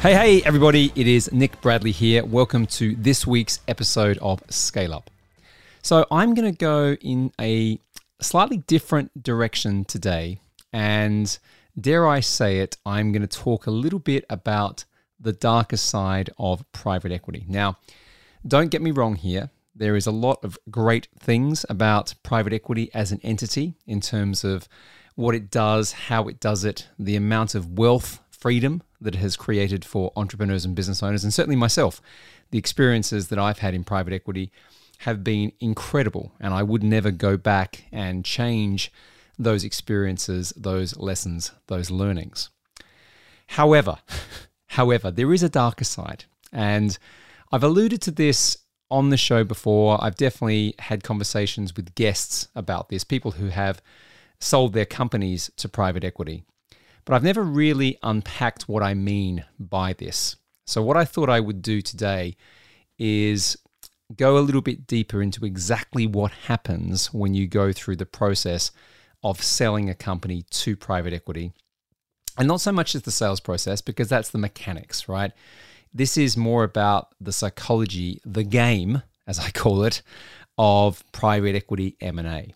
Hey, hey, everybody, it is Nick Bradley here. Welcome to this week's episode of Scale Up. So, I'm going to go in a slightly different direction today, and dare I say it, I'm going to talk a little bit about the darker side of private equity. Now, don't get me wrong here. There is a lot of great things about private equity as an entity in terms of what it does, how it does it, the amount of wealth freedom that it has created for entrepreneurs and business owners, and certainly myself. The experiences that I've had in private equity have been incredible, and I would never go back and change those experiences, those lessons, those learnings. However, however, there is a darker side, and I've alluded to this on the show before. I've definitely had conversations with guests about this, people who have sold their companies to private equity. But I've never really unpacked what I mean by this. So, what I thought I would do today is go a little bit deeper into exactly what happens when you go through the process of selling a company to private equity. And not so much as the sales process, because that's the mechanics, right? This is more about the psychology, the game, as I call it, of private equity M&A.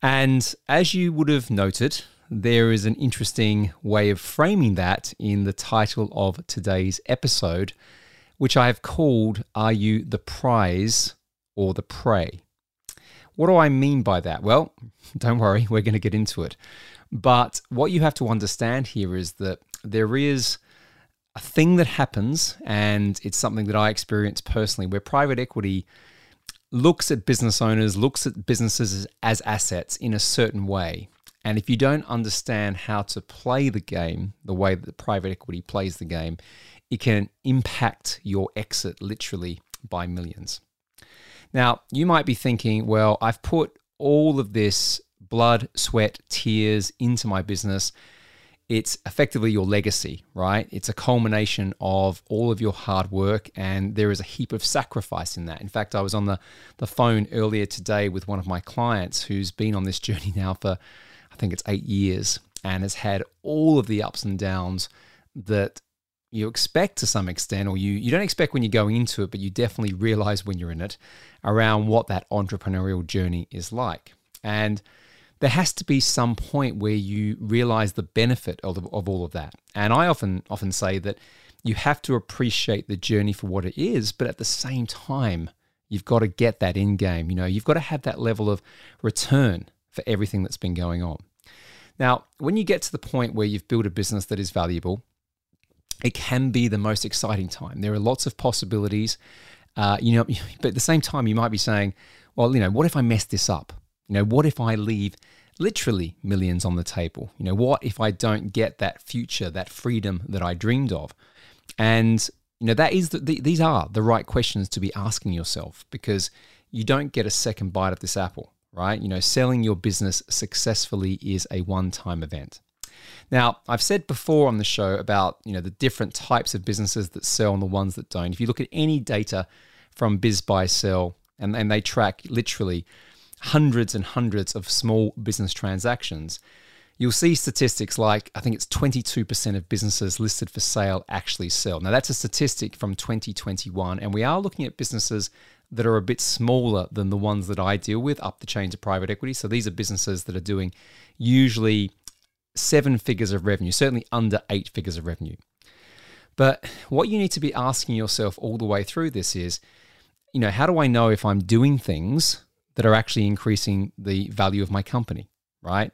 And as you would have noted, there is an interesting way of framing that in the title of today's episode, which I have called Are You the Prize or the Prey? What do I mean by that? Well, don't worry, we're going to get into it. But what you have to understand here is that there is a thing that happens, and it's something that I experience personally, where private equity looks at business owners, looks at businesses as assets in a certain way. And if you don't understand how to play the game the way that private equity plays the game, it can impact your exit literally by millions. Now, you might be thinking, well, I've put all of this blood, sweat, tears into my business. It's effectively your legacy, right? It's a culmination of all of your hard work, and there is a heap of sacrifice in that. In fact, I was on the, the phone earlier today with one of my clients who's been on this journey now for think it's eight years, and has had all of the ups and downs that you expect to some extent, or you, you don't expect when you're going into it, but you definitely realize when you're in it around what that entrepreneurial journey is like. And there has to be some point where you realize the benefit of, of all of that. And I often often say that you have to appreciate the journey for what it is, but at the same time, you've got to get that in game. You know, you've got to have that level of return for everything that's been going on. Now, when you get to the point where you've built a business that is valuable, it can be the most exciting time. There are lots of possibilities. Uh, you know, but at the same time, you might be saying, well, you know, what if I mess this up? You know, what if I leave literally millions on the table? You know, what if I don't get that future, that freedom that I dreamed of? And you know, that is the, these are the right questions to be asking yourself because you don't get a second bite of this apple right? You know, selling your business successfully is a one time event. Now, I've said before on the show about, you know, the different types of businesses that sell and the ones that don't. If you look at any data from biz BizBuySell, and, and they track literally hundreds and hundreds of small business transactions, you'll see statistics like I think it's 22% of businesses listed for sale actually sell. Now, that's a statistic from 2021, and we are looking at businesses that are a bit smaller than the ones that I deal with up the chain to private equity. So these are businesses that are doing usually seven figures of revenue, certainly under eight figures of revenue. But what you need to be asking yourself all the way through this is, you know, how do I know if I'm doing things that are actually increasing the value of my company, right?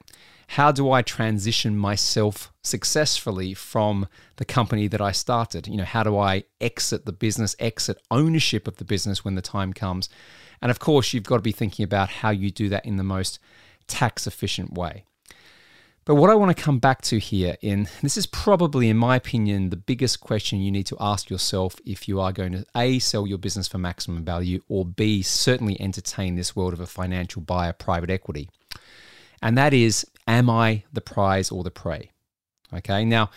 how do I transition myself successfully from the company that I started? You know, how do I exit the business, exit ownership of the business when the time comes? And of course, you've got to be thinking about how you do that in the most tax efficient way. But what I want to come back to here in this is probably in my opinion the biggest question you need to ask yourself if you are going to A sell your business for maximum value or B certainly entertain this world of a financial buyer private equity. And that is Am I the prize or the prey? Okay, now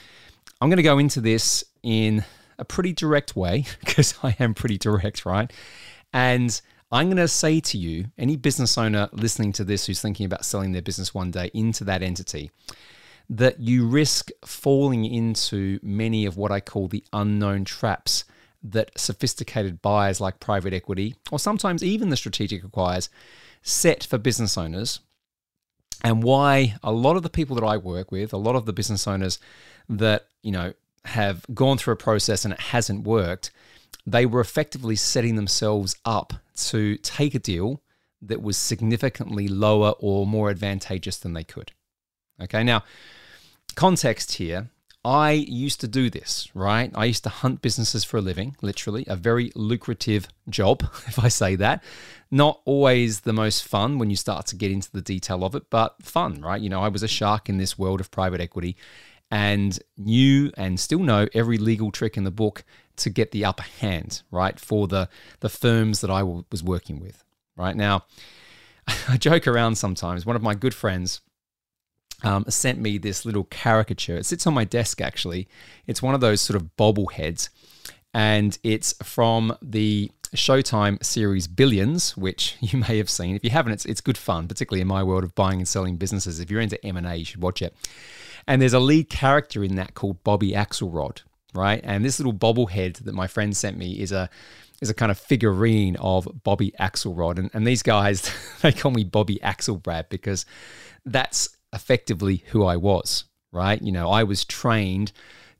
I'm going to go into this in a pretty direct way because I am pretty direct, right? And I'm going to say to you, any business owner listening to this who's thinking about selling their business one day into that entity, that you risk falling into many of what I call the unknown traps that sophisticated buyers like private equity, or sometimes even the strategic acquirers, set for business owners. And why a lot of the people that I work with, a lot of the business owners that, you know, have gone through a process and it hasn't worked, they were effectively setting themselves up to take a deal that was significantly lower or more advantageous than they could. Okay, now, context here. I used to do this, right? I used to hunt businesses for a living, literally, a very lucrative job, if I say that. Not always the most fun when you start to get into the detail of it, but fun, right? You know, I was a shark in this world of private equity and knew and still know every legal trick in the book to get the upper hand, right, for the, the firms that I was working with right? Now, I joke around sometimes. One of my good friends um, sent me this little caricature. It sits on my desk, actually. It's one of those sort of bobbleheads, and it's from the Showtime series Billions, which you may have seen. If you haven't, it's, it's good fun, particularly in my world of buying and selling businesses. If you're into M&A, you should watch it. And there's a lead character in that called Bobby Axelrod, right? And this little bobblehead that my friend sent me is a is a kind of figurine of Bobby Axelrod. And, and these guys, they call me Bobby Axelbrad because that's effectively who I was, right? You know, I was trained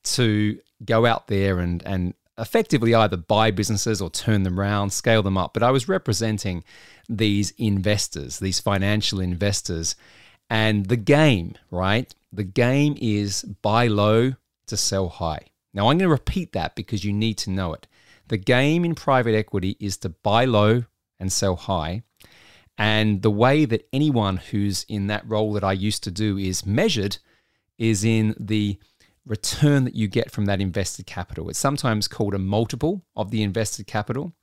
to go out there and, and effectively either buy businesses or turn them around, scale them up. But I was representing these investors, these financial investors. And the game, right? The game is buy low to sell high. Now, I'm going to repeat that because you need to know it. The game in private equity is to buy low and sell high. And the way that anyone who's in that role that I used to do is measured is in the return that you get from that invested capital. It's sometimes called a multiple of the invested capital.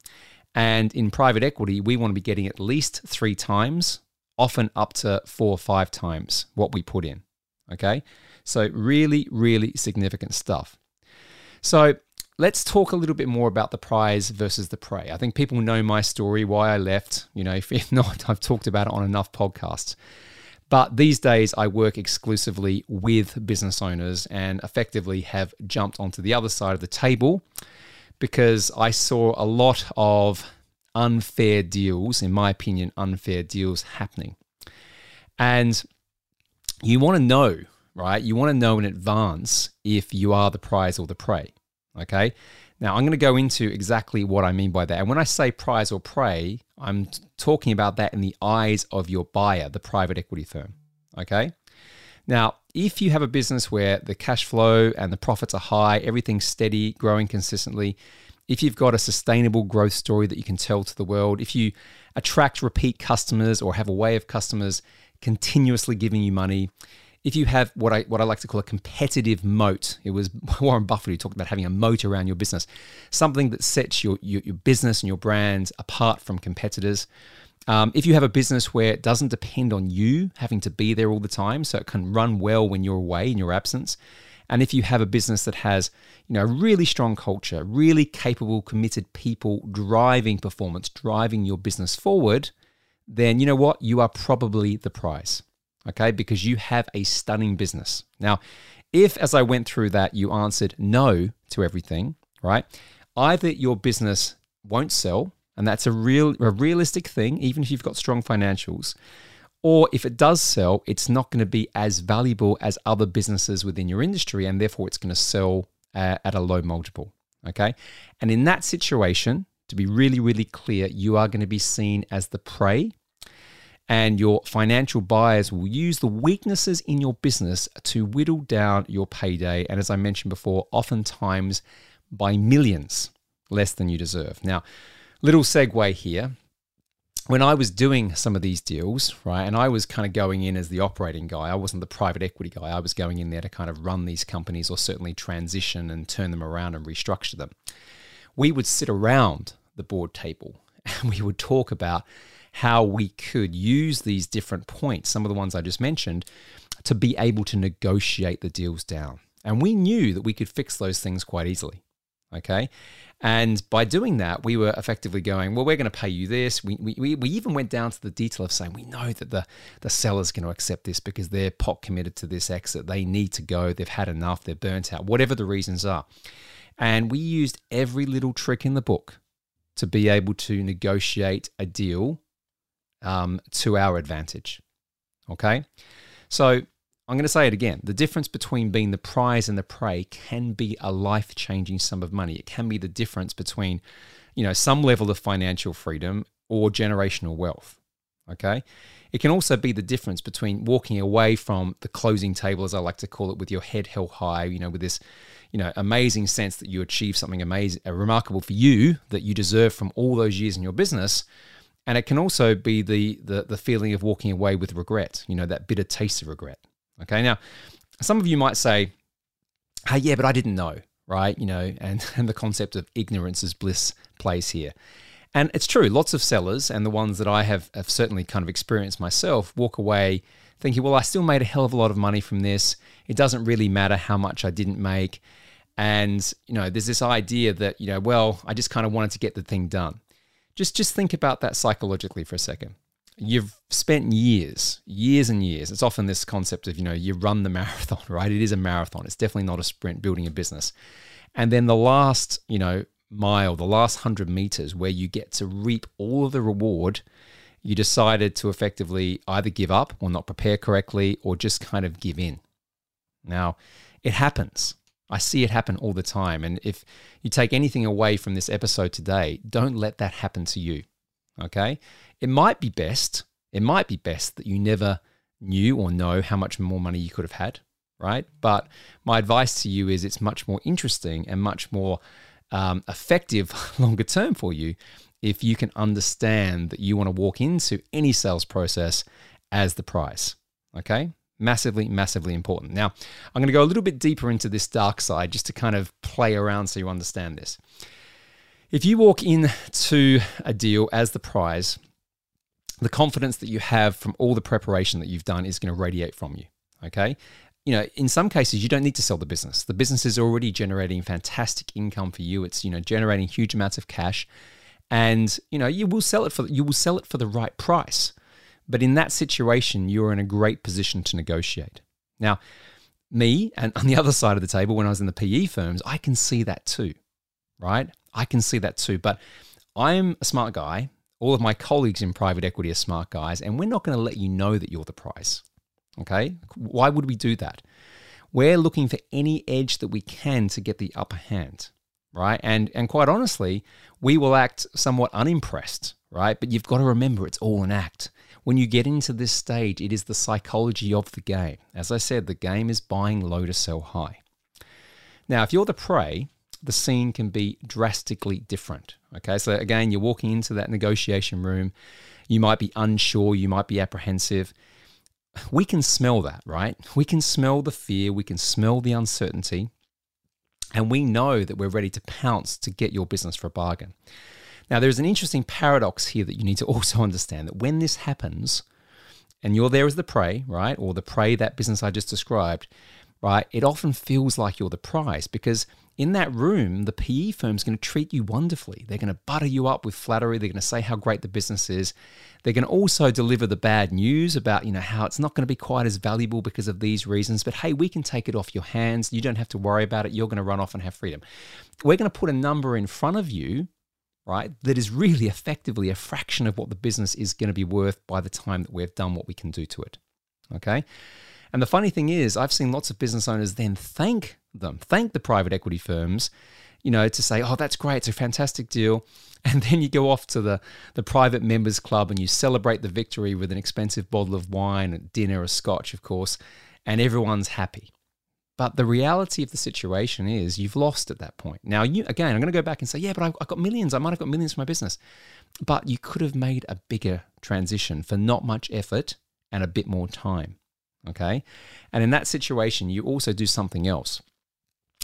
And in private equity, we want to be getting at least three times, often up to four or five times what we put in. Okay. So, really, really significant stuff. So, let's talk a little bit more about the prize versus the prey. I think people know my story, why I left. You know, if, if not, I've talked about it on enough podcasts. But these days, I work exclusively with business owners and effectively have jumped onto the other side of the table because I saw a lot of unfair deals, in my opinion, unfair deals happening. And you want to know, right? You want to know in advance if you are the prize or the prey. Okay. Now, I'm going to go into exactly what I mean by that. And when I say prize or prey, I'm talking about that in the eyes of your buyer, the private equity firm. Okay. Now, if you have a business where the cash flow and the profits are high, everything's steady, growing consistently, if you've got a sustainable growth story that you can tell to the world, if you attract repeat customers or have a way of customers continuously giving you money, if you have what I what I like to call a competitive moat, it was Warren Buffett who talked about having a moat around your business, something that sets your your, your business and your brand apart from competitors. Um, if you have a business where it doesn't depend on you having to be there all the time, so it can run well when you're away in your absence, and if you have a business that has, you know, a really strong culture, really capable, committed people driving performance, driving your business forward, then you know what? You are probably the prize okay? Because you have a stunning business. Now, if as I went through that, you answered no to everything, right? Either your business won't sell, and that's a real a realistic thing, even if you've got strong financials, or if it does sell, it's not going to be as valuable as other businesses within your industry, and therefore it's going to sell uh, at a low multiple. Okay, and in that situation, to be really, really clear, you are going to be seen as the prey and your financial buyers will use the weaknesses in your business to whittle down your payday. And as I mentioned before, oftentimes by millions less than you deserve. Now, little segue here. When I was doing some of these deals, right, and I was kind of going in as the operating guy, I wasn't the private equity guy. I was going in there to kind of run these companies or certainly transition and turn them around and restructure them. We would sit around the board table and we would talk about how we could use these different points, some of the ones I just mentioned, to be able to negotiate the deals down. And we knew that we could fix those things quite easily. Okay. And by doing that, we were effectively going, well, we're going to pay you this. We, we, we even went down to the detail of saying, we know that the, the seller's going to accept this because they're pot committed to this exit. They need to go. They've had enough. They're burnt out, whatever the reasons are. And we used every little trick in the book to be able to negotiate a deal um, to our advantage. Okay. So I'm going to say it again. The difference between being the prize and the prey can be a life-changing sum of money. It can be the difference between, you know, some level of financial freedom or generational wealth. Okay? It can also be the difference between walking away from the closing table as I like to call it with your head held high, you know, with this, you know, amazing sense that you achieved something amazing, remarkable for you that you deserve from all those years in your business. And it can also be the, the the feeling of walking away with regret, you know, that bitter taste of regret. Okay, now some of you might say, hey, yeah, but I didn't know, right? You know, and, and the concept of ignorance is bliss plays here. And it's true, lots of sellers, and the ones that I have, have certainly kind of experienced myself, walk away thinking, well, I still made a hell of a lot of money from this. It doesn't really matter how much I didn't make. And, you know, there's this idea that, you know, well, I just kind of wanted to get the thing done. Just just think about that psychologically for a second you've spent years, years and years. It's often this concept of, you know, you run the marathon, right? It is a marathon. It's definitely not a sprint building a business. And then the last, you know, mile, the last 100 meters where you get to reap all of the reward, you decided to effectively either give up or not prepare correctly or just kind of give in. Now, it happens. I see it happen all the time. And if you take anything away from this episode today, don't let that happen to you. Okay? It might be best, it might be best that you never knew or know how much more money you could have had, right? But my advice to you is it's much more interesting and much more um, effective longer term for you if you can understand that you want to walk into any sales process as the price. Okay? Massively, massively important. Now, I'm going to go a little bit deeper into this dark side just to kind of play around so you understand this. If you walk into a deal as the prize, the confidence that you have from all the preparation that you've done is going to radiate from you. Okay. You know, in some cases, you don't need to sell the business. The business is already generating fantastic income for you. It's, you know, generating huge amounts of cash. And, you know, you will sell it for you will sell it for the right price. But in that situation, you're in a great position to negotiate. Now, me and on the other side of the table, when I was in the PE firms, I can see that too, right? I can see that too. But I'm a smart guy all of my colleagues in private equity are smart guys, and we're not going to let you know that you're the price. Okay? Why would we do that? We're looking for any edge that we can to get the upper hand, right? And and quite honestly, we will act somewhat unimpressed, right? But you've got to remember it's all an act. When you get into this stage, it is the psychology of the game. As I said, the game is buying low to sell high. Now, if you're the prey, the scene can be drastically different. Okay, so again, you're walking into that negotiation room, you might be unsure, you might be apprehensive. We can smell that, right? We can smell the fear, we can smell the uncertainty, and we know that we're ready to pounce to get your business for a bargain. Now, there's an interesting paradox here that you need to also understand that when this happens, and you're there as the prey, right, or the prey that business I just described, right, it often feels like you're the prize because in that room, the PE firm's going to treat you wonderfully. They're going to butter you up with flattery. They're going to say how great the business is. They're going to also deliver the bad news about, you know, how it's not going to be quite as valuable because of these reasons. But hey, we can take it off your hands. You don't have to worry about it. You're going to run off and have freedom. We're going to put a number in front of you, right, that is really effectively a fraction of what the business is going to be worth by the time that we've done what we can do to it. Okay. And the funny thing is, I've seen lots of business owners then thank them, thank the private equity firms, you know, to say, oh, that's great, it's a fantastic deal. And then you go off to the, the private members club and you celebrate the victory with an expensive bottle of wine, dinner, a scotch, of course, and everyone's happy. But the reality of the situation is you've lost at that point. Now, you again, I'm going to go back and say, yeah, but I've, I've got millions. I might have got millions for my business. But you could have made a bigger transition for not much effort and a bit more time. Okay. And in that situation, you also do something else.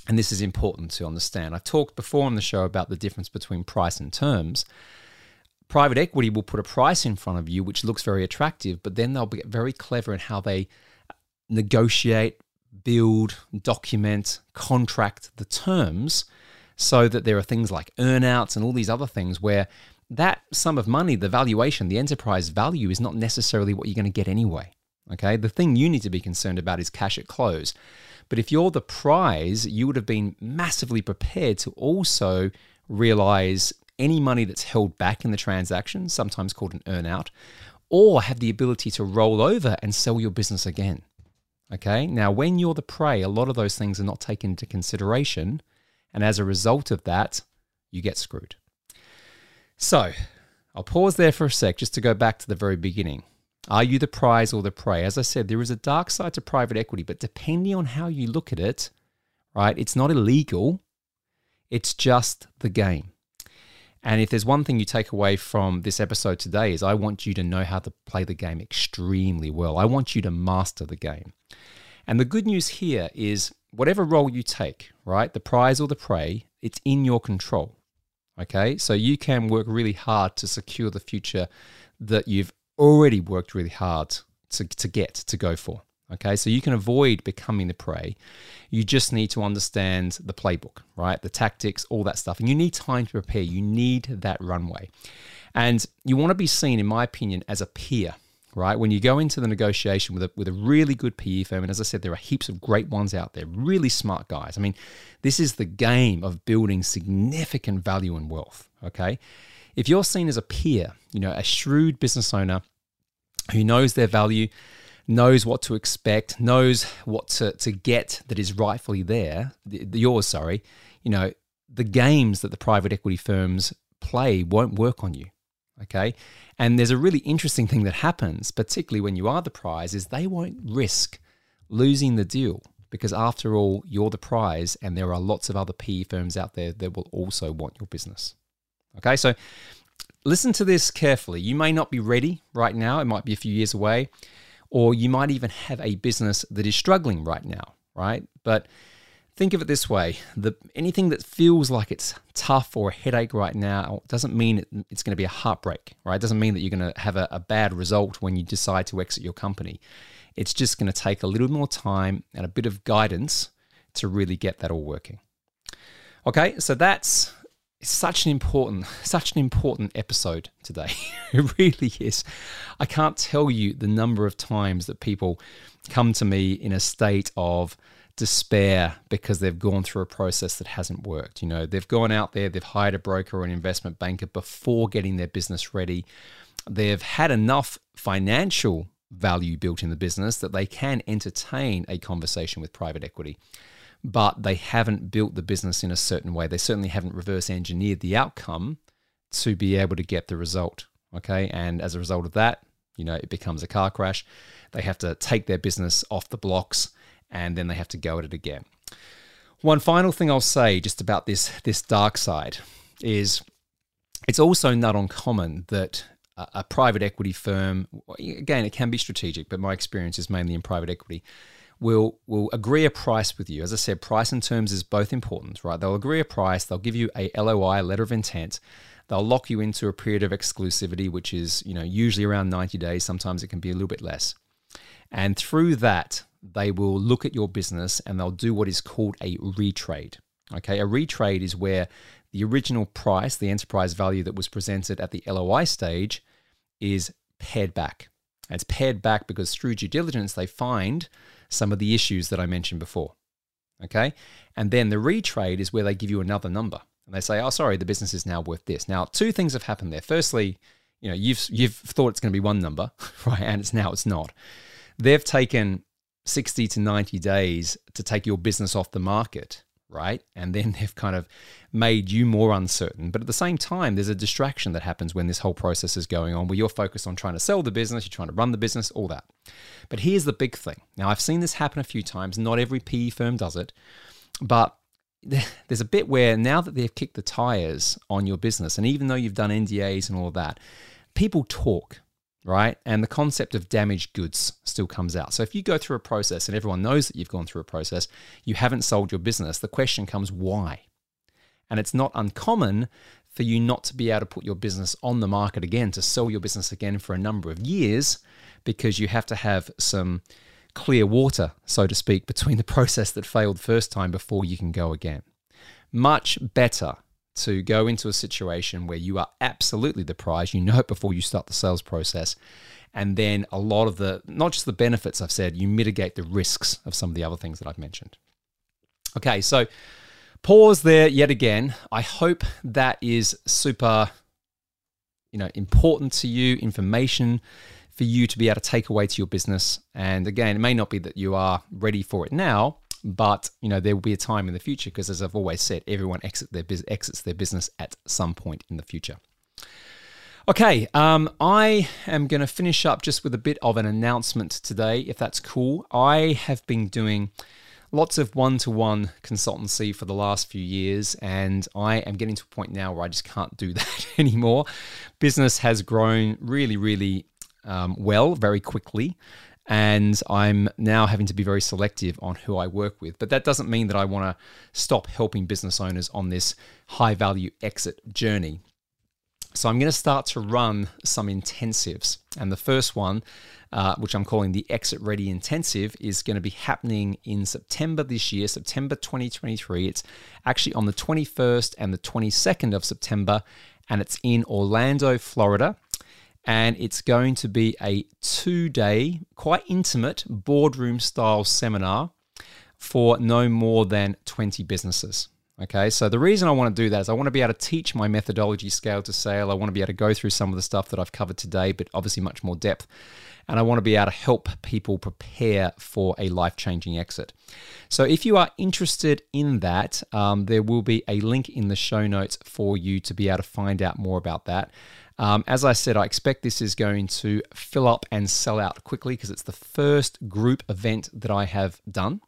And this is important to understand. I talked before on the show about the difference between price and terms. Private equity will put a price in front of you which looks very attractive, but then they'll get very clever in how they negotiate, build, document, contract the terms so that there are things like earnouts and all these other things where that sum of money, the valuation, the enterprise value is not necessarily what you're going to get anyway. Okay, the thing you need to be concerned about is cash at close. But if you're the prize, you would have been massively prepared to also realize any money that's held back in the transaction, sometimes called an earnout, or have the ability to roll over and sell your business again. Okay, now when you're the prey, a lot of those things are not taken into consideration. And as a result of that, you get screwed. So I'll pause there for a sec just to go back to the very beginning. Are you the prize or the prey? As I said, there is a dark side to private equity, but depending on how you look at it, right, it's not illegal, it's just the game. And if there's one thing you take away from this episode today is I want you to know how to play the game extremely well. I want you to master the game. And the good news here is whatever role you take, right, the prize or the prey, it's in your control. Okay? So you can work really hard to secure the future that you've already worked really hard to, to get, to go for. Okay, so you can avoid becoming the prey. You just need to understand the playbook, right? The tactics, all that stuff. And you need time to prepare. You need that runway. And you want to be seen, in my opinion, as a peer, right? When you go into the negotiation with a, with a really good PE firm, and as I said, there are heaps of great ones out there, really smart guys. I mean, this is the game of building significant value and wealth, okay? If you're seen as a peer, you know, a shrewd business owner who knows their value, knows what to expect, knows what to, to get that is rightfully there, yours, sorry, you know, the games that the private equity firms play won't work on you. Okay. And there's a really interesting thing that happens, particularly when you are the prize, is they won't risk losing the deal because after all, you're the prize and there are lots of other PE firms out there that will also want your business. Okay. So listen to this carefully. You may not be ready right now, it might be a few years away, or you might even have a business that is struggling right now, right? But think of it this way the, anything that feels like it's tough or a headache right now doesn't mean it, it's going to be a heartbreak, right? It doesn't mean that you're going to have a, a bad result when you decide to exit your company. It's just going to take a little more time and a bit of guidance to really get that all working. Okay, so that's it's such an important, such an important episode today. it really is. I can't tell you the number of times that people come to me in a state of despair because they've gone through a process that hasn't worked. You know, they've gone out there, they've hired a broker or an investment banker before getting their business ready. They've had enough financial value built in the business that they can entertain a conversation with private equity but they haven't built the business in a certain way. They certainly haven't reverse engineered the outcome to be able to get the result. Okay. And as a result of that, you know, it becomes a car crash. They have to take their business off the blocks and then they have to go at it again. One final thing I'll say just about this this dark side is it's also not uncommon that a, private equity firm again it can be strategic but my experience is mainly in private equity will will agree a price with you. As I said, price and terms is both important, right? They'll agree a price, they'll give you a LOI, letter of intent. They'll lock you into a period of exclusivity, which is, you know, usually around 90 days. Sometimes it can be a little bit less. And through that, they will look at your business and they'll do what is called a retrade. Okay, a retrade is where the original price, the enterprise value that was presented at the LOI stage, is pared back. And it's pared back because through due diligence, they find some of the issues that I mentioned before. Okay. And then the retrade is where they give you another number and they say, oh, sorry, the business is now worth this. Now, two things have happened there. Firstly, you know, you've, you've thought it's going to be one number, right? And it's now it's not. They've taken 60 to 90 days to take your business off the market right? And then they've kind of made you more uncertain. But at the same time, there's a distraction that happens when this whole process is going on where you're focused on trying to sell the business, you're trying to run the business, all that. But here's the big thing. Now, I've seen this happen a few times. Not every PE firm does it, but there's a bit where now that they've kicked the tires on your business, and even though you've done NDAs and all of that, people talk right? And the concept of damaged goods still comes out. So if you go through a process and everyone knows that you've gone through a process, you haven't sold your business, the question comes why? And it's not uncommon for you not to be able to put your business on the market again, to sell your business again for a number of years, because you have to have some clear water, so to speak, between the process that failed first time before you can go again. much better to go into a situation where you are absolutely the prize, you know it before you start the sales process. And then a lot of the, not just the benefits I've said, you mitigate the risks of some of the other things that I've mentioned. Okay, so pause there yet again. I hope that is super, you know, important to you, information for you to be able to take away to your business. And again, it may not be that you are ready for it now, but you know there will be a time in the future because, as I've always said, everyone exit their exits their business at some point in the future. Okay, um, I am going to finish up just with a bit of an announcement today, if that's cool. I have been doing lots of one to one consultancy for the last few years, and I am getting to a point now where I just can't do that anymore. Business has grown really, really um, well, very quickly. And I'm now having to be very selective on who I work with. But that doesn't mean that I want to stop helping business owners on this high value exit journey. So I'm going to start to run some intensives. And the first one, uh, which I'm calling the Exit Ready Intensive, is going to be happening in September this year, September 2023. It's actually on the 21st and the 22nd of September, and it's in Orlando, Florida and it's going to be a two day, quite intimate boardroom style seminar for no more than 20 businesses. Okay, so the reason I want to do that is I want to be able to teach my methodology scale to sale. I want to be able to go through some of the stuff that I've covered today, but obviously much more depth. And I want to be able to help people prepare for a life changing exit. So if you are interested in that, um, there will be a link in the show notes for you to be able to find out more about that. Um, as I said, I expect this is going to fill up and sell out quickly because it's the first group event that I have done.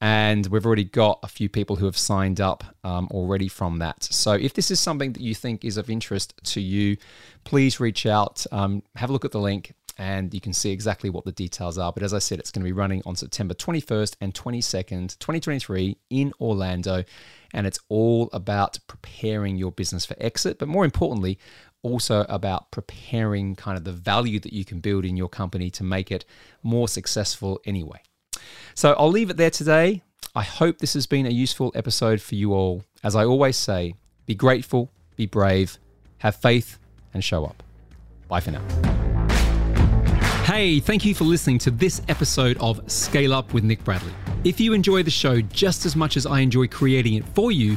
And we've already got a few people who have signed up um, already from that. So, if this is something that you think is of interest to you, please reach out, um, have a look at the link, and you can see exactly what the details are. But as I said, it's going to be running on September 21st and 22nd, 2023 in Orlando. And it's all about preparing your business for exit, but more importantly, also about preparing kind of the value that you can build in your company to make it more successful anyway. So I'll leave it there today. I hope this has been a useful episode for you all. As I always say, be grateful, be brave, have faith, and show up. Bye for now. Hey, thank you for listening to this episode of Scale Up with Nick Bradley. If you enjoy the show just as much as I enjoy creating it for you,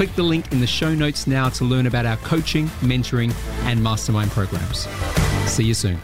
click the link in the show notes now to learn about our coaching, mentoring, and mastermind programs. See you soon.